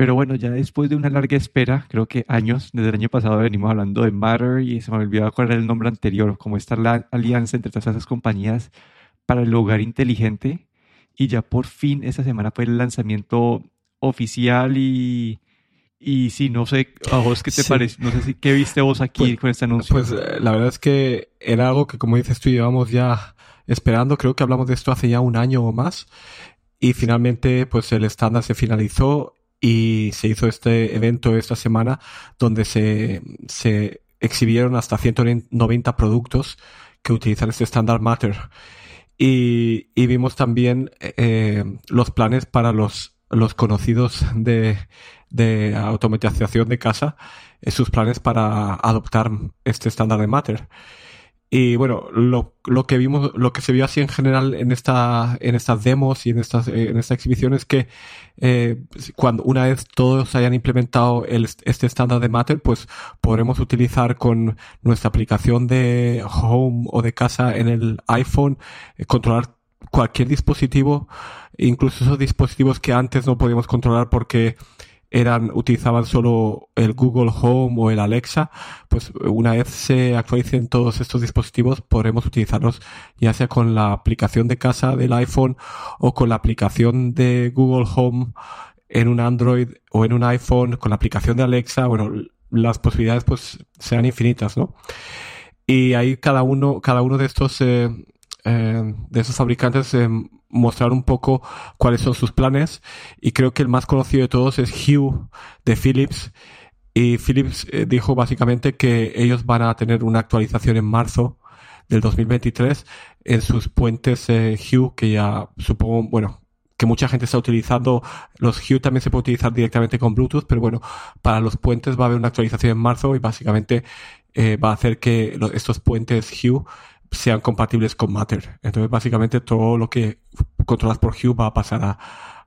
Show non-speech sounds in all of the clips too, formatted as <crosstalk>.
Pero bueno, ya después de una larga espera, creo que años, desde el año pasado venimos hablando de Matter y se me olvidó cuál era el nombre anterior, como esta la alianza entre todas esas compañías para el hogar inteligente. Y ya por fin esta semana fue el lanzamiento oficial y, y sí, no sé, a vos qué te parece, no sé si qué viste vos aquí pues, con este anuncio. Pues eh, la verdad es que era algo que como dices tú llevamos ya esperando, creo que hablamos de esto hace ya un año o más y finalmente pues el estándar se finalizó y se hizo este evento esta semana donde se, se exhibieron hasta 190 productos que utilizan este estándar Matter. Y, y, vimos también eh, los planes para los, los conocidos de, de automatización de casa, eh, sus planes para adoptar este estándar de Matter. Y bueno, lo, lo, que vimos, lo que se vio así en general en esta, en estas demos y en estas, en esta exhibición es que eh, cuando una vez todos hayan implementado el, este estándar de Matter, pues podremos utilizar con nuestra aplicación de home o de casa en el iPhone, eh, controlar cualquier dispositivo, incluso esos dispositivos que antes no podíamos controlar porque eran, utilizaban solo el Google Home o el Alexa, pues una vez se actualicen todos estos dispositivos podremos utilizarlos ya sea con la aplicación de casa del iPhone o con la aplicación de Google Home en un Android o en un iPhone, con la aplicación de Alexa, bueno, las posibilidades pues sean infinitas, ¿no? Y ahí cada uno, cada uno de estos, eh, eh, de esos fabricantes eh, mostrar un poco cuáles son sus planes y creo que el más conocido de todos es Hue de Philips y Philips eh, dijo básicamente que ellos van a tener una actualización en marzo del 2023 en sus puentes eh, Hue que ya supongo, bueno, que mucha gente está utilizando. Los Hue también se puede utilizar directamente con Bluetooth, pero bueno, para los puentes va a haber una actualización en marzo y básicamente eh, va a hacer que estos puentes Hue sean compatibles con Matter. Entonces, básicamente todo lo que controlas por Hue va a pasar a,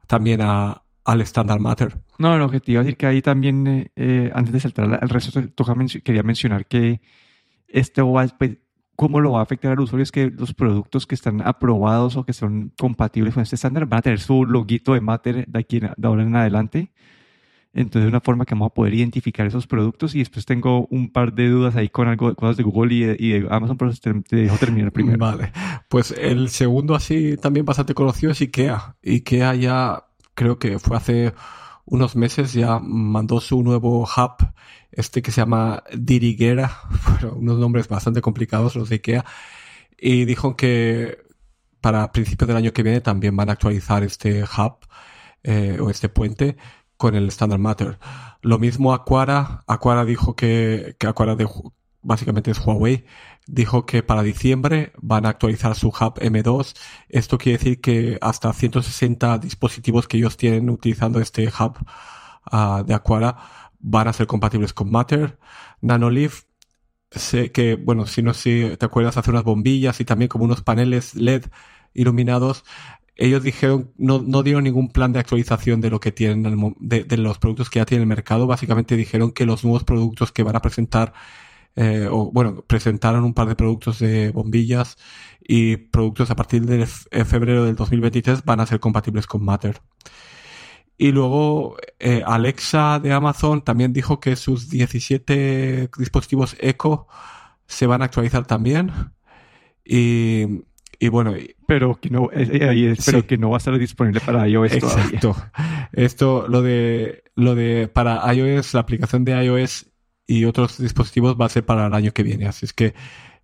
también a, al estándar Matter. No, lo que te iba a decir que ahí también, eh, antes de saltar al resto, quería mencionar que esto va, pues, cómo lo va a afectar al usuario es que los productos que están aprobados o que son compatibles con este estándar van a tener su loguito de Matter de aquí de ahora en adelante entonces, una forma que vamos a poder identificar esos productos y después tengo un par de dudas ahí con algo de cosas de Google y de, Amazon, pero te, dejo terminar primero. Vale. Pues el segundo así también bastante conocido es IKEA. IKEA ya creo que fue hace unos meses ya mandó su nuevo hub, este que se llama Diriguera, <laughs> unos nombres bastante complicados los de IKEA, y dijo que para principios del año que viene también van a actualizar este hub eh, o este puente con el Standard Matter. Lo mismo Aquara. Aquara dijo que, que Aquara de, básicamente es Huawei. Dijo que para diciembre van a actualizar su hub M2. Esto quiere decir que hasta 160 dispositivos que ellos tienen utilizando este hub uh, de Aquara van a ser compatibles con Matter. Nanoleaf sé que, bueno, si no si te acuerdas, hace unas bombillas y también como unos paneles LED iluminados ellos dijeron, no, no dieron ningún plan de actualización de lo que tienen, de, de, los productos que ya tienen el mercado. Básicamente dijeron que los nuevos productos que van a presentar, eh, o bueno, presentaron un par de productos de bombillas y productos a partir de febrero del 2023 van a ser compatibles con Matter. Y luego eh, Alexa de Amazon también dijo que sus 17 dispositivos Echo se van a actualizar también. Y y bueno, pero que no, eh, eh, pero que no va a estar disponible para iOS exacto. Esto, lo de, lo de para iOS, la aplicación de iOS y otros dispositivos va a ser para el año que viene. Así es que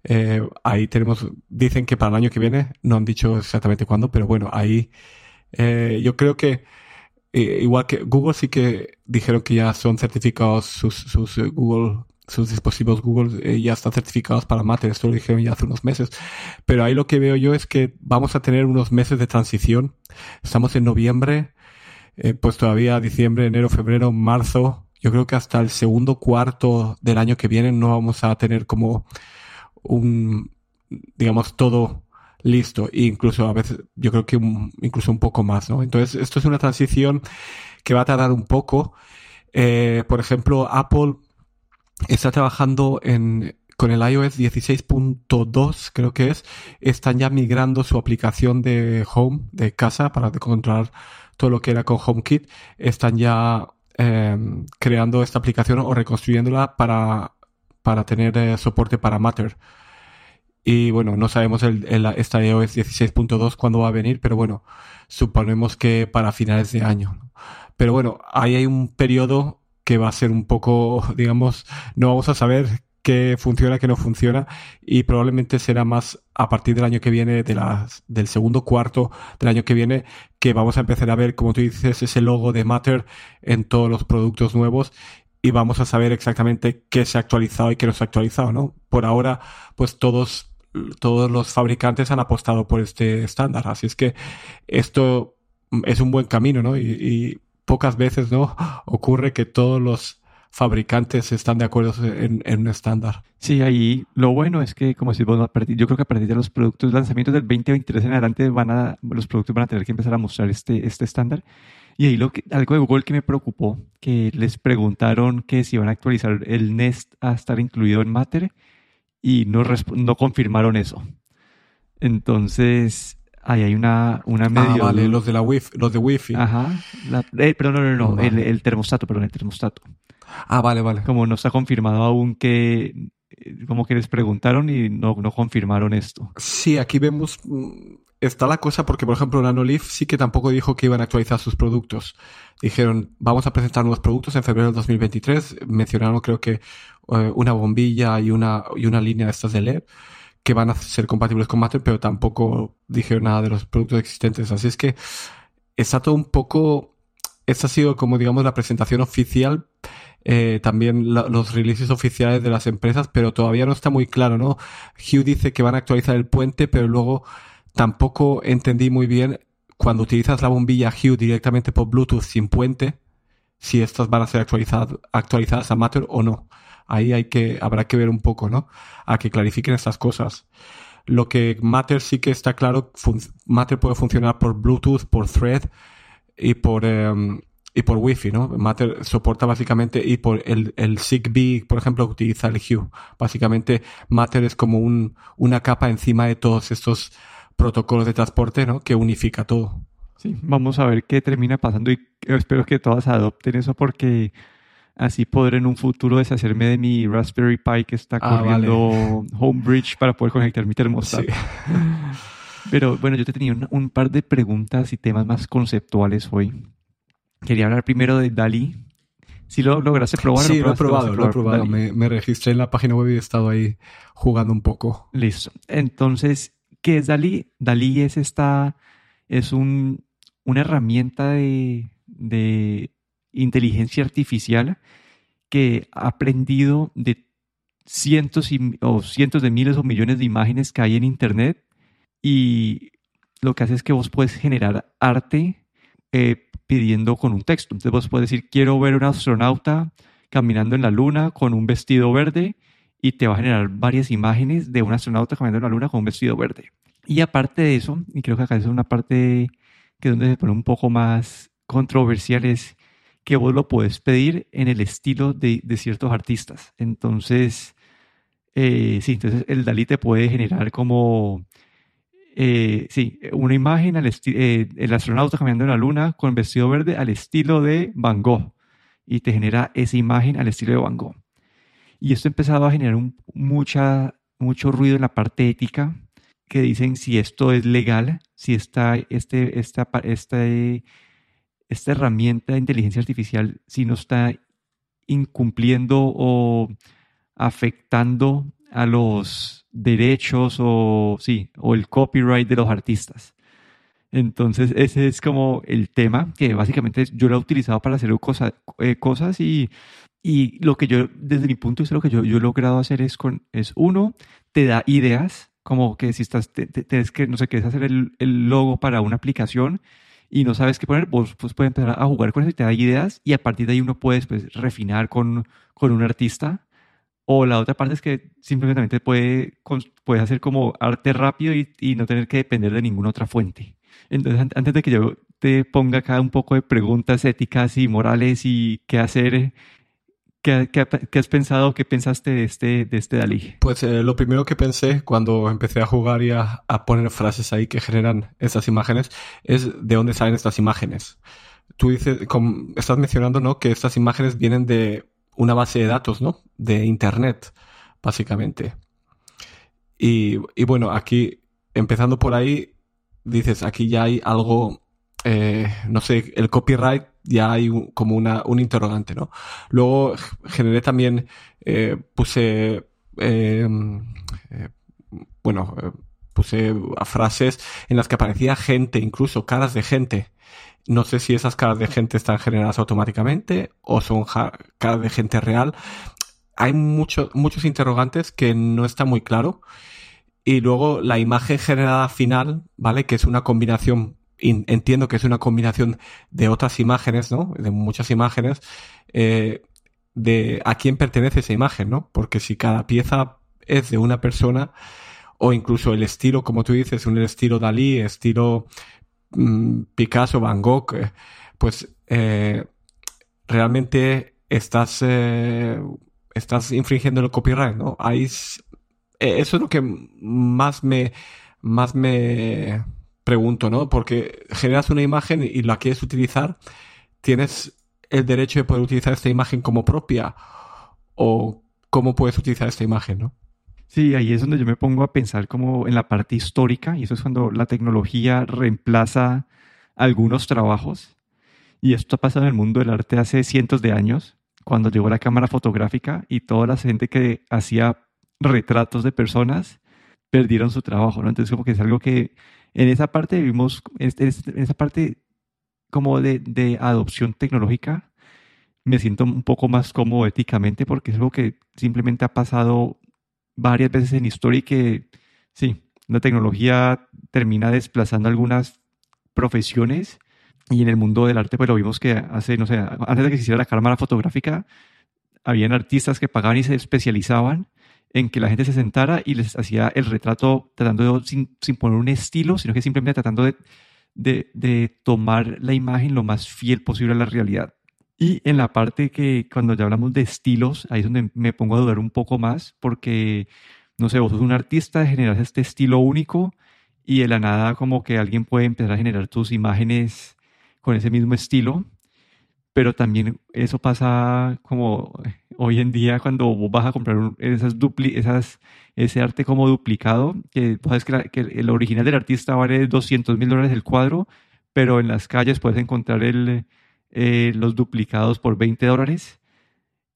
eh, ahí tenemos, dicen que para el año que viene, no han dicho exactamente cuándo, pero bueno, ahí eh, yo creo que igual que Google sí que dijeron que ya son certificados sus, sus Google sus dispositivos Google eh, ya están certificados para Matter, esto lo dijeron ya hace unos meses. Pero ahí lo que veo yo es que vamos a tener unos meses de transición. Estamos en noviembre, eh, pues todavía diciembre, enero, febrero, marzo. Yo creo que hasta el segundo cuarto del año que viene no vamos a tener como un, digamos, todo listo. E incluso a veces, yo creo que incluso un poco más, ¿no? Entonces, esto es una transición que va a tardar un poco. Eh, por ejemplo, Apple está trabajando en con el iOS 16.2, creo que es, están ya migrando su aplicación de Home, de casa, para controlar todo lo que era con HomeKit. Están ya em, creando esta aplicación o reconstruyéndola para, para tener eh, soporte para Matter. Y bueno, no sabemos el, esta iOS 16.2 cuándo va a venir, pero bueno, suponemos que para finales de año. Pero bueno, ahí hay un periodo que va a ser un poco, <laughs> digamos, no vamos a saber qué funciona, qué no funciona, y probablemente será más a partir del año que viene, de las, del segundo cuarto del año que viene, que vamos a empezar a ver, como tú dices, ese logo de Matter en todos los productos nuevos y vamos a saber exactamente qué se ha actualizado y qué no se ha actualizado, ¿no? Por ahora, pues todos, todos los fabricantes han apostado por este estándar, así es que esto es un buen camino, ¿no? y pocas veces, ¿no? Ocurre que todos los fabricantes están de acuerdo en, un estándar. Sí, ahí lo bueno es que, como si vos, yo creo que a partir de los productos, lanzamientos del 2023 en adelante, van a, los productos van a tener que empezar a mostrar este, este estándar. Y ahí lo que, algo de Google que me preocupó, que les preguntaron que si iban a actualizar el Nest a estar incluido en Matter y no, no confirmaron eso. Entonces, Ahí hay una, una ah, medio... Ah, vale, los de la wifi, los de wifi. Ajá. Eh, perdón, no, no, no, el, termostato, perdón, el termostato. Ah, vale, vale. Como no está confirmado aún que, como que les preguntaron y no, no confirmaron esto. Sí, aquí vemos, mm, está la cosa porque, por ejemplo, Nanolife sí que tampoco dijo que iban a actualizar sus productos. Dijeron, vamos a presentar nuevos productos en febrero del 2023. Mencionaron, creo que, eh, una bombilla y una, y una línea de estas de LED que van a ser compatibles con Matter, pero tampoco dijeron nada de los productos existentes. Así es que está todo un poco. Esta ha sido como, digamos, la presentación oficial, eh, también los releases oficiales de las empresas, pero todavía no está muy claro, ¿no? Hugh dice que van a actualizar el puente, pero luego tampoco entendí muy bien cuando utilizas la bombilla Hue directamente por Bluetooth sin puente, si estas van a ser actualizadas, actualizadas a Matter o no ahí hay que, habrá que ver un poco, ¿no? A que clarifiquen estas cosas. Lo que Matter sí que está claro, Matter puede funcionar por Bluetooth, por Thread y por, em, y por Wi-Fi, ¿no? Matter soporta básicamente, y por el, el Zigbee, por ejemplo, utiliza el Hue. Básicamente, Matter es como un, una capa encima de todos estos protocolos de transporte, ¿no? Que unifica todo. Sí, vamos a ver qué termina pasando y espero que todas adopten eso porque Así podré en un futuro deshacerme de mi Raspberry Pi que está ah, corriendo Homebridge para poder conectar mi termostato. <laughs> Pero bueno, yo te tenía un, par de preguntas y temas más conceptuales hoy. Quería hablar primero de Dalí. ¿Sí lo lograste probar? Sí, lo he probado, lo he probado. Me, registré en la página web y he estado ahí jugando un poco. Listo. Entonces, ¿qué es Dalí? Dalí es esta, es un, una herramienta de, de inteligencia artificial que ha aprendido de cientos y, o cientos de miles o millones de imágenes que hay en Internet y lo que hace es que vos puedes generar arte eh, pidiendo con un texto. Entonces vos puedes decir, quiero ver un astronauta caminando en la luna con un vestido verde y te va a generar varias imágenes de un astronauta caminando en la luna con un vestido verde. Y aparte de eso, y creo que acá es una parte que es donde se pone un poco más controversial, es que vos lo puedes pedir en el estilo de, ciertos artistas. Entonces, eh, sí, entonces el Dalí te puede generar como, eh, sí, una imagen, al eh, el astronauta caminando en la luna con vestido verde al estilo de Van Gogh y te genera esa imagen al estilo de Van Gogh. Y esto ha empezado a generar mucha, mucho ruido en la parte ética, que dicen si esto es legal, si está, este, esta, este, esta herramienta de inteligencia artificial si no está incumpliendo o afectando a los derechos o sí, o el copyright de los artistas. Entonces, ese es como el tema que básicamente yo lo he utilizado para hacer eh, cosas y, y, lo que yo, desde mi punto de vista, lo que yo, yo he logrado hacer es, con, es uno, te da ideas, como que si estás, te, que, no sé, quieres hacer el, el logo para una aplicación y no sabes qué poner, vos pues, puedes empezar a jugar con eso y te da ideas y a partir de ahí uno puede pues, refinar con, con un artista. O la otra parte es que simplemente puede, puedes hacer como arte rápido y, y, no tener que depender de ninguna otra fuente. Entonces, antes de que yo te ponga acá un poco de preguntas éticas y morales y qué hacer, ¿Qué, has pensado, qué pensaste de este, de este Dalí? Pues eh, lo primero que pensé cuando empecé a jugar y a, poner frases ahí que generan estas imágenes es de dónde salen estas imágenes. Tú dices, estás mencionando, ¿no? Que estas imágenes vienen de una base de datos, ¿no? De Internet, básicamente. Y, y bueno, aquí, empezando por ahí, dices, aquí ya hay algo eh, no sé, el copyright ya hay como una, un interrogante, ¿no? Luego generé también, eh, puse, em, eh, bueno, puse frases en las que aparecía gente, incluso caras de gente. No sé si esas caras de gente están generadas automáticamente o son caras de gente real. Hay muchos muchos interrogantes que no está muy claro. Y luego la imagen generada final, ¿vale? Que es una combinación entiendo que es una combinación de otras imágenes, ¿no? De muchas imágenes, eh, de a quién pertenece esa imagen, ¿no? Porque si cada pieza es de una persona, o incluso el estilo, como tú dices, un estilo Dalí, estilo mm, Picasso, Van Gogh, eh, pues eh, realmente estás, estás infringiendo el copyright, ¿no? Ahí, eso es lo que más me, más me, pregunto, ¿no? Porque generas una imagen y la quieres utilizar, ¿tienes el derecho de poder utilizar esta imagen como propia? ¿O cómo puedes utilizar esta imagen, no? Sí, ahí es donde yo me pongo a pensar como en la parte histórica, y eso es cuando la tecnología reemplaza algunos trabajos. Y esto ha pasado en el mundo del arte hace cientos de años, cuando llegó la cámara fotográfica y toda la gente que hacía retratos de personas perdieron su trabajo, ¿no? Entonces como que es algo que en esa parte vimos, en esa parte como de, adopción tecnológica, me siento un poco más cómodo éticamente porque es algo que simplemente ha pasado varias veces en historia y que, sí, la tecnología termina desplazando algunas profesiones y en el mundo del arte pues lo vimos que hace, no sé, antes de que se hiciera la cámara fotográfica, habían artistas que pagaban y se especializaban en que la gente se sentara y les hacía el retrato tratando de, sin, sin, poner un estilo, sino que simplemente tratando de, de, de, tomar la imagen lo más fiel posible a la realidad. Y en la parte que cuando ya hablamos de estilos, ahí es donde me pongo a dudar un poco más, porque, no sé, vos sos un artista, generas este estilo único y de la nada como que alguien puede empezar a generar tus imágenes con ese mismo estilo, pero también eso pasa como hoy en día cuando vos vas a comprar esas dupli, esas, ese arte como duplicado, que sabes que, que, el original del artista vale 200 mil dólares el cuadro, pero en las calles puedes encontrar el, eh, los duplicados por 20 dólares.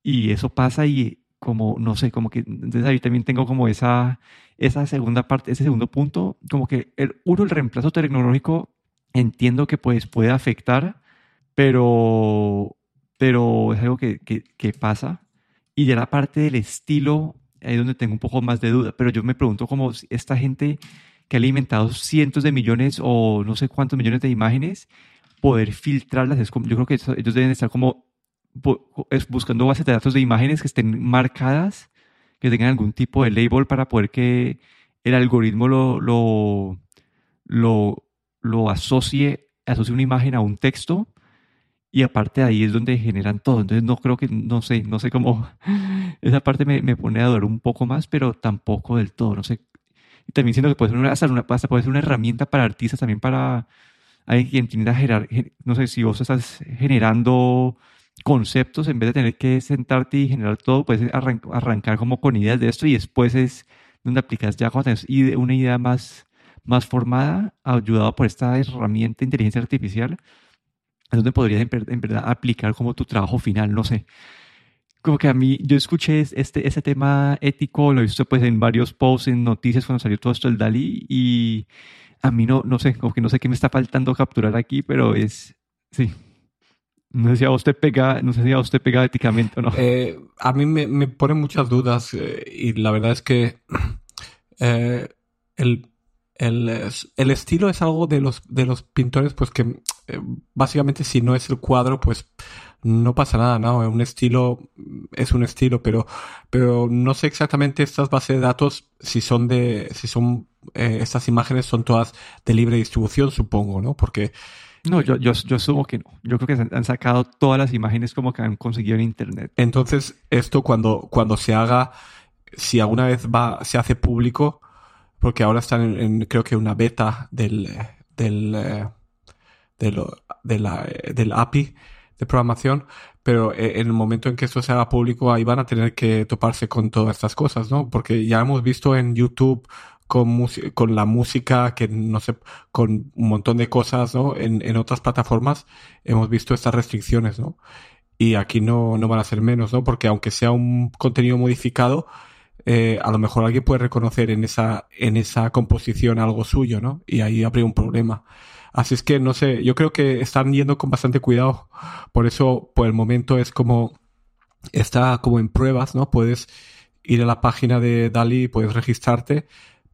Y eso pasa y como, no sé, como que, entonces ahí también tengo como esa, esa segunda parte, ese segundo punto, como que el, uno, el reemplazo tecnológico, entiendo que pues puede afectar, pero, pero es algo que, que, que pasa y de la parte del estilo, ahí es donde tengo un poco más de duda. Pero yo me pregunto cómo esta gente que ha alimentado cientos de millones o no sé cuántos millones de imágenes, poder filtrarlas. Es como, yo creo que ellos deben estar como buscando bases de datos de imágenes que estén marcadas, que tengan algún tipo de label para poder que el algoritmo lo, lo, lo, lo asocie, asocie una imagen a un texto y aparte ahí es donde generan todo. Entonces no creo que, no sé, no sé cómo, <laughs> esa parte me, me pone a dudar un poco más, pero tampoco del todo, no sé. Y también siento que puede ser una, hasta una, ser una herramienta para artistas, también para alguien que entienda generar, no sé, si vos estás generando conceptos, en vez de tener que sentarte y generar todo, puedes arrancar como con ideas de esto y después es donde aplicas ya cuando tienes una idea más, más formada, ayudado por esta herramienta de inteligencia artificial, donde podrías en, verdad aplicar como tu trabajo final, no sé. Como que a mí, yo escuché este, ese tema ético, lo he visto pues en varios posts, en noticias cuando salió todo esto del Dalí y a mí no, no sé, como que no sé qué me está faltando capturar aquí, pero es, sí. No sé si a usted pega, no sé si a usted pega éticamente o no. Eh, a mí me, me ponen muchas dudas eh, y la verdad es que <clears throat> eh, el el, el, estilo es algo de los, de los pintores, pues que eh, básicamente si no es el cuadro, pues no pasa nada, no, un estilo es un estilo, pero, pero no sé exactamente estas bases de datos si son de, si son, eh, estas imágenes son todas de libre distribución, supongo, ¿no? Porque no, yo, yo, yo asumo que no. Yo creo que han sacado todas las imágenes como que han conseguido en internet. Entonces, esto cuando, cuando se haga, si alguna vez va, se hace público, porque ahora están en, creo que una beta del, del, eh, la, del API de programación, pero eh, en el momento en que esto se haga público, ahí van a tener que toparse con todas estas cosas, ¿no? Porque ya hemos visto en YouTube con, con la música, que no sé, con un montón de cosas, ¿no? En, en otras plataformas hemos visto estas restricciones, ¿no? Y aquí no, no van a ser menos, ¿no? Porque aunque sea un contenido modificado, eh, a lo mejor alguien puede reconocer en esa, en esa composición algo suyo, ¿no? Y ahí habría un problema. Así es que, no sé, yo creo que están yendo con bastante cuidado. Por eso, por el momento es como, está como en pruebas, ¿no? Puedes ir a la página de Dali, puedes registrarte,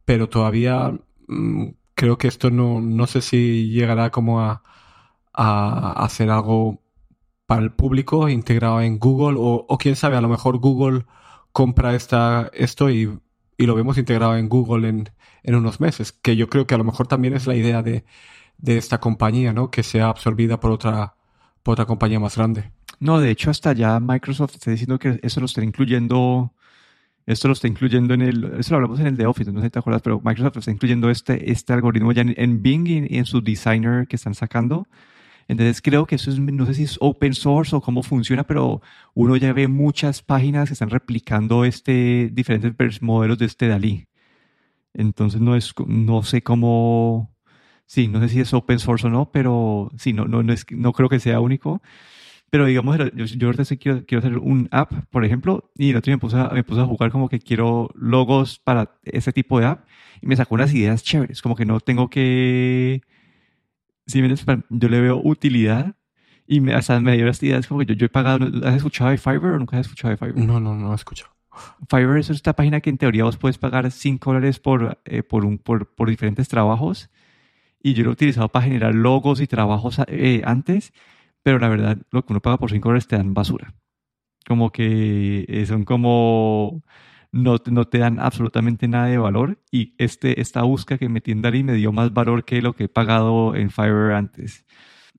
pero todavía mm, creo que esto no, no sé si llegará como a, a hacer algo para el público integrado en Google o, o, quién sabe, a lo mejor Google compra esta, esto y, y lo vemos integrado en Google en, en, unos meses, que yo creo que a lo mejor también es la idea de, de esta compañía, ¿no? Que sea absorbida por otra, por otra compañía más grande. No, de hecho hasta ya Microsoft está diciendo que eso lo está incluyendo esto lo está incluyendo en el, eso lo hablamos en el de Office, no sé si te acuerdas, pero Microsoft está incluyendo este, este algoritmo ya en, Bing y en su designer que están sacando. Entonces creo que eso es, no sé si es open source o cómo funciona, pero uno ya ve muchas páginas que están replicando este, diferentes modelos de este DALI. Entonces no es, no sé cómo, sí, no sé si es open source o no, pero sí, no, no, no, es, no creo que sea único. Pero digamos, yo, yo ahorita quiero, quiero hacer un app, por ejemplo, y el otro día me puse, a, me puse a jugar como que quiero logos para ese tipo de app y me sacó unas ideas chéveres, como que no tengo que... Si yo le veo utilidad y me, hasta me dio las ideas como que yo, yo he pagado... ¿Has escuchado de Fiverr o nunca has escuchado de Fiverr? No, no, no he escuchado. Fiverr es esta página que en teoría vos puedes pagar 5 dólares por, eh, por, un, por, por diferentes trabajos y yo lo he utilizado para generar logos y trabajos eh, antes pero la verdad, lo que uno paga por 5 dólares te dan basura. Como que eh, son como... No, no te dan absolutamente nada de valor y este, esta búsqueda que metí en Dalí me dio más valor que lo que he pagado en Fiverr antes.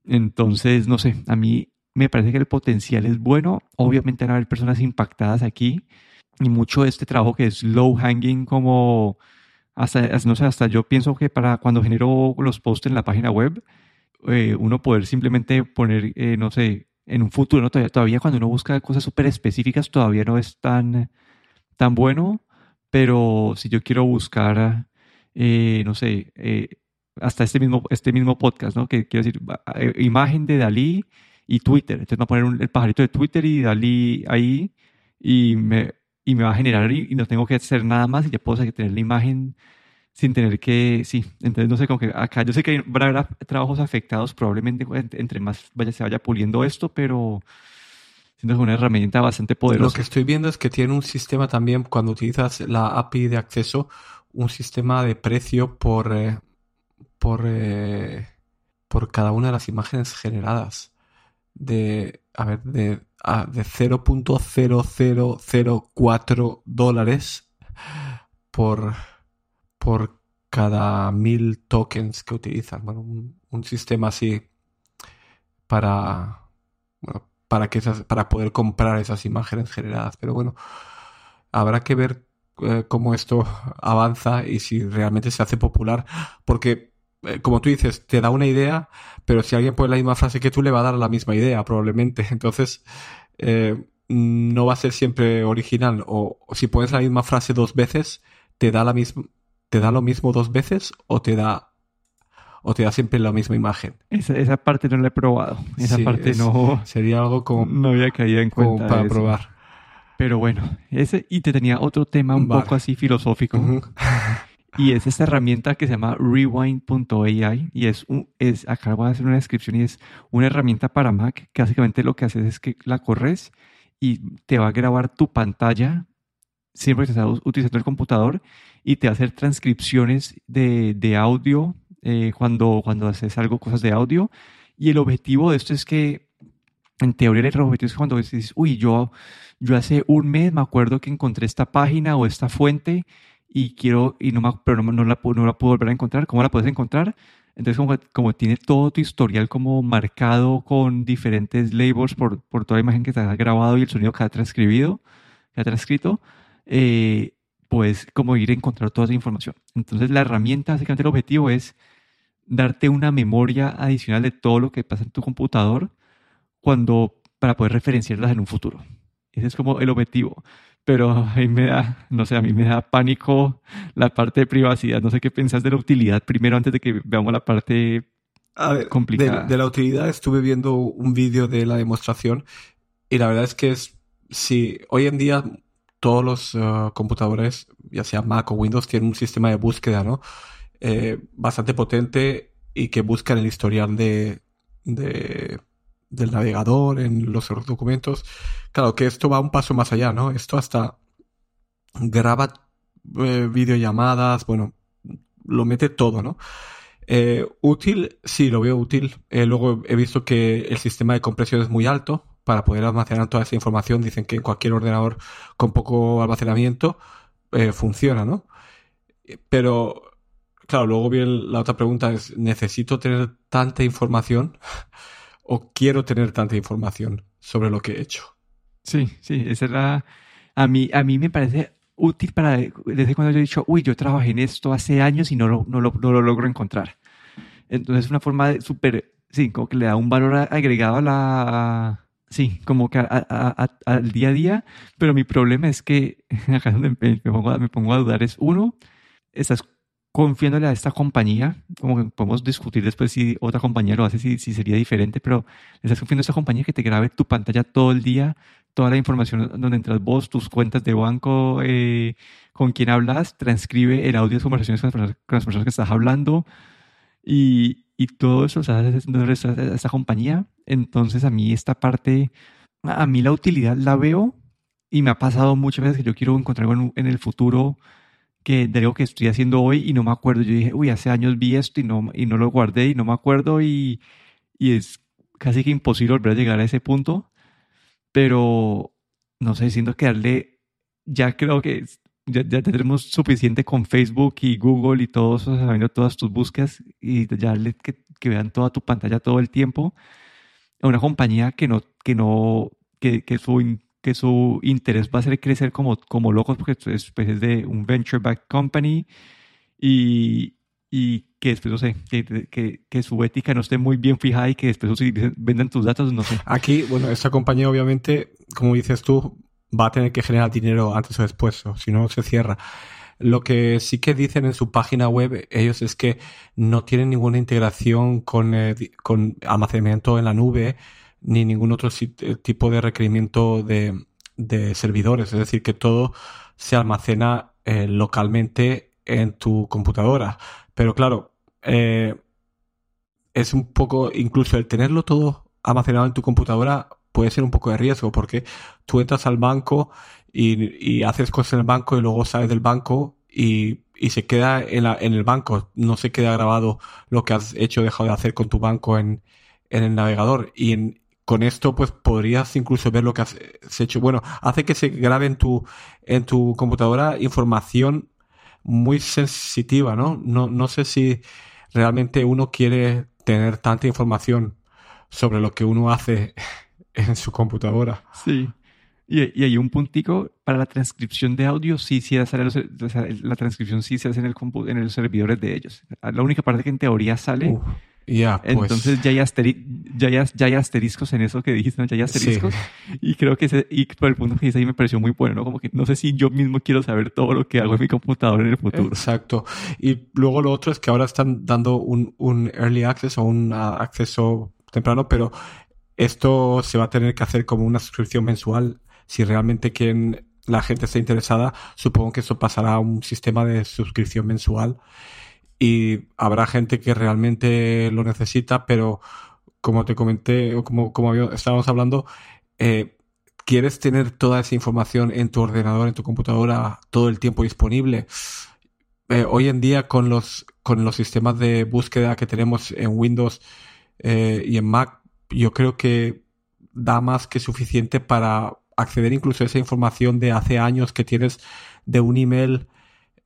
Entonces, no sé, a mí me parece que el potencial es bueno. Obviamente van a haber personas impactadas aquí y mucho de este trabajo que es low hanging como hasta, no sé, hasta yo pienso que para cuando genero los posts en la página web, eh, uno poder simplemente poner, eh, no sé, en un futuro, ¿no? todavía, todavía cuando uno busca cosas súper específicas todavía no es tan, tan bueno, pero si yo quiero buscar, eh, no sé, hasta este mismo, este mismo podcast, ¿no? Que quiero decir, imagen de Dalí y Twitter. Entonces me voy a poner el pajarito de Twitter y Dalí ahí y me, y me va a generar y, no tengo que hacer nada más y ya puedo tener la imagen sin tener que, sí, entonces no sé, como que acá yo sé que haber trabajos afectados probablemente entre más vaya, se vaya puliendo esto, pero siento que es una herramienta bastante poderosa. Lo que estoy viendo es que tiene un sistema también, cuando utilizas la API de acceso, un sistema de precio por, eh, por, eh, por cada una de las imágenes generadas. De, a ver, de, de 0.0004 dólares por por cada mil tokens que utilizan. Bueno, un, sistema así para, bueno, para, que para poder comprar esas imágenes generadas. Pero bueno, habrá que ver eh, cómo esto avanza y si realmente se hace popular. Porque, eh, como tú dices, te da una idea, pero si alguien pone la misma frase que tú, le va a dar la misma idea, probablemente. <laughs> Entonces, eh, no va a ser siempre original. O, o si pones la misma frase dos veces, te da la misma ¿te da lo mismo dos veces o te da o te da siempre la misma imagen? Esa, esa parte no la he probado. Esa parte no. Sería algo como. No había caído en cuenta. para probar. Pero bueno, ese, y te tenía otro tema un poco así filosófico. <laughs> Y es esta herramienta que se llama rewind.ai y es, un, es, acá voy a hacer una descripción y es una herramienta para Mac que básicamente lo que haces es que la corres y te va a grabar tu pantalla siempre que estás utilizando el computador y te va a hacer transcripciones de, de audio eh, cuando, cuando haces algo, cosas de audio. Y el objetivo de esto es que en teoría el objetivo es cuando dices, uy, yo, yo hace un mes me acuerdo que encontré esta página o esta fuente y quiero, y no me, pero no, no, la, no la puedo volver a encontrar. ¿Cómo la puedes encontrar? Entonces, como, como, tiene todo tu historial como marcado con diferentes labels por, por toda la imagen que te ha grabado y el sonido que ha transcribido, que ha transcrito, eh, pues como ir a encontrar toda esa información. Entonces, la herramienta, básicamente el objetivo es darte una memoria adicional de todo lo que pasa en tu computador cuando, para poder referenciarlas en un futuro. Ese es como el objetivo pero a mí me da, no sé, a mí me da pánico la parte de privacidad. No sé qué pensás de la utilidad primero antes de que veamos la parte a ver, complicada. De, la utilidad estuve viendo un vídeo de la demostración y la verdad es que es, si hoy en día todos los uh, computadores, ya sea Mac o Windows, tienen un sistema de búsqueda, ¿no? Eh, bastante potente y que buscan el historial de, de del navegador, en los documentos. Claro que esto va un paso más allá, ¿no? Esto hasta graba eh, videollamadas, bueno, lo mete todo, ¿no? Eh, útil, sí, lo veo útil. Eh, luego he visto que el sistema de compresión es muy alto para poder almacenar toda esa información. Dicen que cualquier ordenador con poco almacenamiento funciona, ¿no? Pero, claro, luego viene la otra pregunta es, ¿necesito tener tanta información? <laughs> o quiero tener tanta información sobre lo que he hecho. Sí, sí, esa era... A mí, a mí me parece útil para... Desde cuando yo he dicho, uy, yo trabajé en esto hace años y no lo, no lo, no lo logro encontrar. Entonces es una forma súper... Sí, como que le da un valor agregado a la... Sí, como que al día a día, pero mi problema es que <laughs> me pongo, me pongo a dudar es, uno, estás confiándole a esta compañía, como que podemos discutir después si otra compañía lo hace, si, si sería diferente, pero estás confiando a esta compañía que te grabe tu pantalla todo el día, toda la información donde entras vos, tus cuentas de banco, eh, con quién hablas, transcribe el audio de conversaciones con las personas, que estás hablando y, y todo eso, o sea, esta compañía. Entonces a mí esta parte, a mí la utilidad la veo y me ha pasado muchas veces que yo quiero encontrar en, en el futuro que de algo que estoy haciendo hoy y no me acuerdo. Yo dije, uy, hace años vi esto y no, y no lo guardé y no me acuerdo y, y es casi que imposible volver a llegar a ese punto. Pero, no sé, siento que darle, ya creo que ya, ya tenemos suficiente con Facebook y Google y todo eso, sabiendo todas tus búsquedas y ya darle que, que vean toda tu pantalla todo el tiempo una compañía que no, que no, que, que su que su interés va a ser crecer como, como locos porque es, pues, es de un venture-backed company y, y que después, no sé, que, que, que, su ética no esté muy bien fijada y que después vendan tus datos, no sé. Aquí, bueno, esta compañía obviamente, como dices tú, va a tener que generar dinero antes o después, o si no se cierra. Lo que sí que dicen en su página web ellos es que no tienen ninguna integración con, eh, con almacenamiento en la nube, ni ningún otro eh, tipo de requerimiento de, de servidores. Es decir, que todo se almacena eh, localmente en tu computadora. Pero claro, es un poco, incluso el tenerlo todo almacenado en tu computadora puede ser un poco de riesgo porque tú entras al banco y, haces cosas en el banco y luego sales del banco y, y se queda en, la, en el banco. No se queda grabado lo que has hecho o dejado de hacer con tu banco en, en el navegador. Y en, con esto pues podrías incluso ver lo que has, hecho. Bueno, hace que se grabe en tu, en tu computadora información muy sensitiva, ¿no? ¿no? No sé si realmente uno quiere tener tanta información sobre lo que uno hace <laughs> en su computadora. Sí. Y, hay un puntico para la transcripción de audio, sí, sí, la transcripción sí se hace en, el en los servidores de ellos. La única parte que en teoría sale ya, pues. Entonces ya hay, ya, ya hay asteriscos en eso que dijiste, ¿no? Ya hay asteriscos. Y creo que ese, y por el punto que dice ahí me pareció muy bueno, ¿no? Como que no sé si yo mismo quiero saber todo lo que hago en mi computador en el futuro. Exacto. Y luego lo otro es que ahora están dando un, un early access o un uh, acceso temprano, pero esto se va a tener que hacer como una suscripción mensual. Si realmente quien la gente está interesada, supongo que eso pasará a un sistema de suscripción mensual y habrá gente que realmente lo necesita, pero como te comenté, o como, como estábamos hablando, eh, quieres tener toda esa información en tu ordenador, en tu computadora, todo el tiempo disponible. Eh, hoy en día con los, con los sistemas de búsqueda que tenemos en Windows eh, y en Mac, yo creo que da más que suficiente para acceder incluso a esa información de hace años que tienes de un email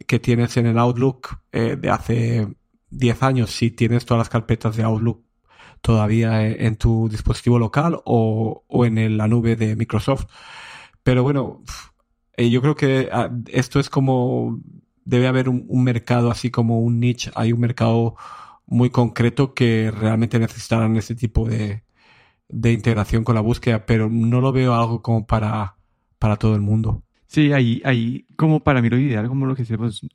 que tienes en el Outlook eh, de hace 10 años, si tienes todas las carpetas de Outlook todavía eh, en tu dispositivo local o, o en la nube de Microsoft. Pero bueno, eh, yo creo que ah, esto es como, debe haber un, mercado así como un niche, hay un mercado muy concreto que realmente necesitarán ese tipo de, de integración con la búsqueda, pero no lo veo algo como para, para todo el mundo. Sí, ahí, ahí, como para mí lo ideal, como lo que decimos,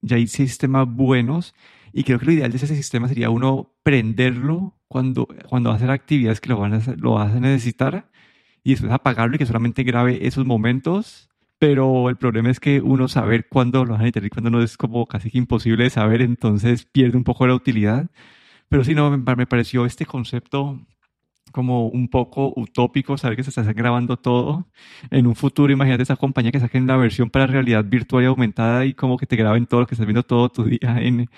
ya hay sistemas buenos y creo que lo ideal de ese sistema sería uno prenderlo cuando, cuando va a hacer actividades que lo, van a, lo vas a necesitar y después apagarlo y que solamente grabe esos momentos. Pero el problema es que uno saber cuándo lo van a necesitar y cuándo no es como casi que imposible de saber, entonces pierde un poco la utilidad. Pero sí, no, me, me pareció este concepto como un poco utópico saber que se está grabando todo en un futuro. Imagínate esa compañía que saquen la versión para realidad virtual y aumentada y como que te graben todo lo que estás viendo todo tu día en,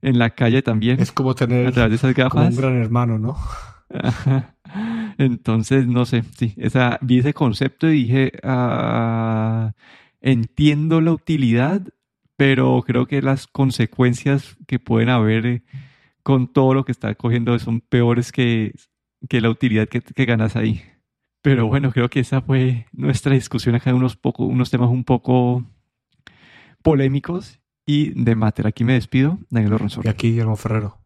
en la calle también. Es como tener un gran hermano, ¿no? Entonces, no sé, sí, esa, vi ese concepto y dije, ah, entiendo la utilidad, pero creo que las consecuencias que pueden haber eh, con todo lo que está cogiendo son peores que que la utilidad que, ganas ahí. Pero bueno, creo que esa fue nuestra discusión acá de unos, poco, unos temas un poco polémicos y de mater. Aquí me despido, Daniel Ronzoro. Y aquí Guillermo Ferrero.